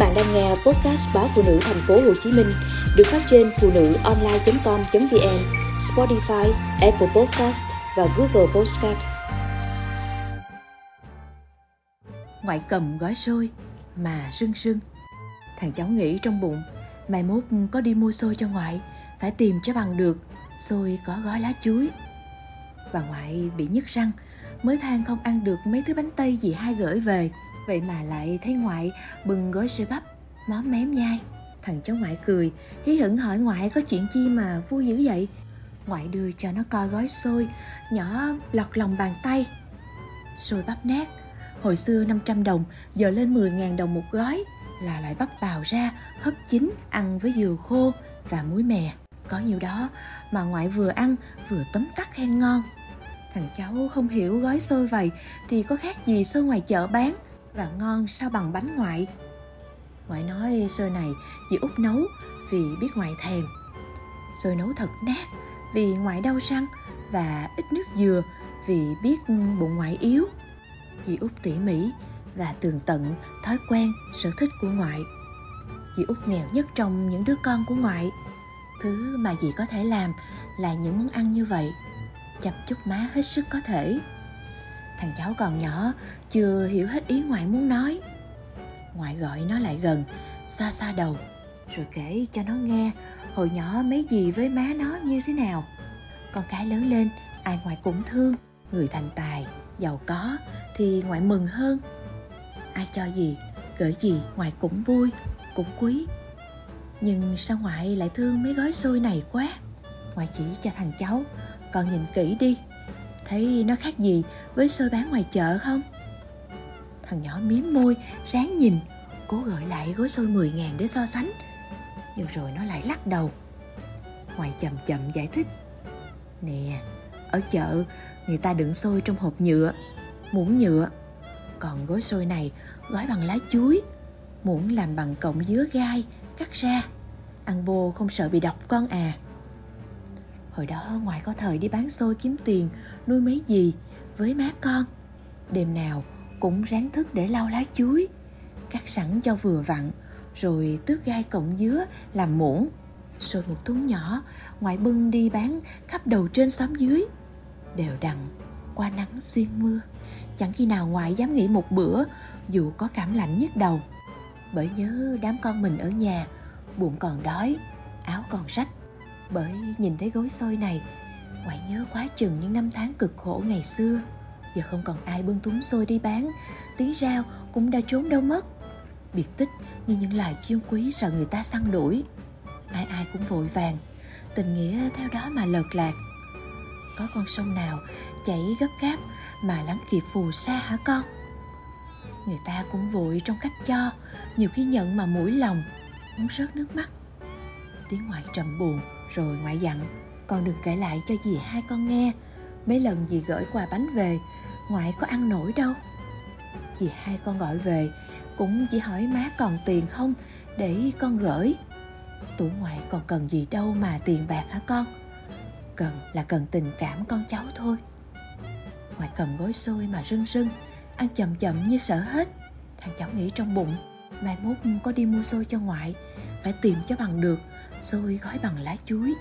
bạn đang nghe podcast báo phụ nữ thành phố Hồ Chí Minh được phát trên phụ nữ online.com.vn, Spotify, Apple Podcast và Google Podcast. Ngoại cầm gói xôi mà rưng rưng. Thằng cháu nghĩ trong bụng, mai mốt có đi mua xôi cho ngoại, phải tìm cho bằng được xôi có gói lá chuối. Bà ngoại bị nhức răng, mới than không ăn được mấy thứ bánh tây gì hai gửi về Vậy mà lại thấy ngoại bừng gói sữa bắp, móm mém nhai. Thằng cháu ngoại cười, hí hửng hỏi ngoại có chuyện chi mà vui dữ vậy. Ngoại đưa cho nó coi gói xôi, nhỏ lọt lòng bàn tay. Xôi bắp nát, hồi xưa 500 đồng, giờ lên 10.000 đồng một gói là lại bắp bào ra, hấp chín, ăn với dừa khô và muối mè. Có nhiều đó mà ngoại vừa ăn vừa tấm tắc khen ngon. Thằng cháu không hiểu gói xôi vậy thì có khác gì xôi ngoài chợ bán – và ngon sao bằng bánh ngoại. Ngoại nói xôi này chị út nấu vì biết ngoại thèm. Xôi nấu thật nát vì ngoại đau răng và ít nước dừa vì biết bụng ngoại yếu. Chị út tỉ mỉ và tường tận thói quen, sở thích của ngoại. Chị út nghèo nhất trong những đứa con của ngoại. Thứ mà dì có thể làm là những món ăn như vậy. Chăm chút má hết sức có thể thằng cháu còn nhỏ, chưa hiểu hết ý ngoại muốn nói. Ngoại gọi nó lại gần xa xa đầu, rồi kể cho nó nghe hồi nhỏ mấy gì với má nó như thế nào. Con cái lớn lên, ai ngoại cũng thương, người thành tài, giàu có thì ngoại mừng hơn. Ai cho gì, gửi gì ngoại cũng vui, cũng quý. Nhưng sao ngoại lại thương mấy gói xôi này quá? Ngoại chỉ cho thằng cháu, con nhìn kỹ đi thấy nó khác gì với xôi bán ngoài chợ không? Thằng nhỏ miếm môi, ráng nhìn, cố gợi lại gói xôi 10 ngàn để so sánh. Nhưng rồi nó lại lắc đầu. Ngoài chậm chậm giải thích. Nè, ở chợ người ta đựng xôi trong hộp nhựa, muỗng nhựa. Còn gói xôi này gói bằng lá chuối, muỗng làm bằng cọng dứa gai, cắt ra. Ăn bô không sợ bị độc con à. Hồi đó ngoại có thời đi bán xôi kiếm tiền, Nuôi mấy gì với má con. Đêm nào cũng ráng thức để lau lá chuối, Cắt sẵn cho vừa vặn, Rồi tước gai cọng dứa làm muỗng. Rồi một thúng nhỏ, Ngoại bưng đi bán khắp đầu trên xóm dưới. Đều đặn, qua nắng xuyên mưa. Chẳng khi nào ngoại dám nghỉ một bữa, Dù có cảm lạnh nhức đầu. Bởi nhớ đám con mình ở nhà Bụng còn đói, Áo còn rách bởi nhìn thấy gối xôi này, ngoại nhớ quá chừng những năm tháng cực khổ ngày xưa. Giờ không còn ai bưng túng xôi đi bán, tiếng rau cũng đã trốn đâu mất. Biệt tích như những loài chiêu quý sợ người ta săn đuổi. Ai ai cũng vội vàng, tình nghĩa theo đó mà lợt lạc. Có con sông nào chảy gấp gáp mà lắng kịp phù sa hả con? Người ta cũng vội trong cách cho, nhiều khi nhận mà mũi lòng, muốn rớt nước mắt. Tiếng ngoại trầm buồn rồi ngoại dặn, con đừng kể lại cho dì hai con nghe. Mấy lần dì gửi quà bánh về, ngoại có ăn nổi đâu. Dì hai con gọi về, cũng chỉ hỏi má còn tiền không để con gửi. Tuổi ngoại còn cần gì đâu mà tiền bạc hả con? Cần là cần tình cảm con cháu thôi. Ngoại cầm gối xôi mà rưng rưng, ăn chậm chậm như sợ hết. Thằng cháu nghĩ trong bụng, mai mốt có đi mua xôi cho ngoại phải tìm cho bằng được xôi gói bằng lá chuối.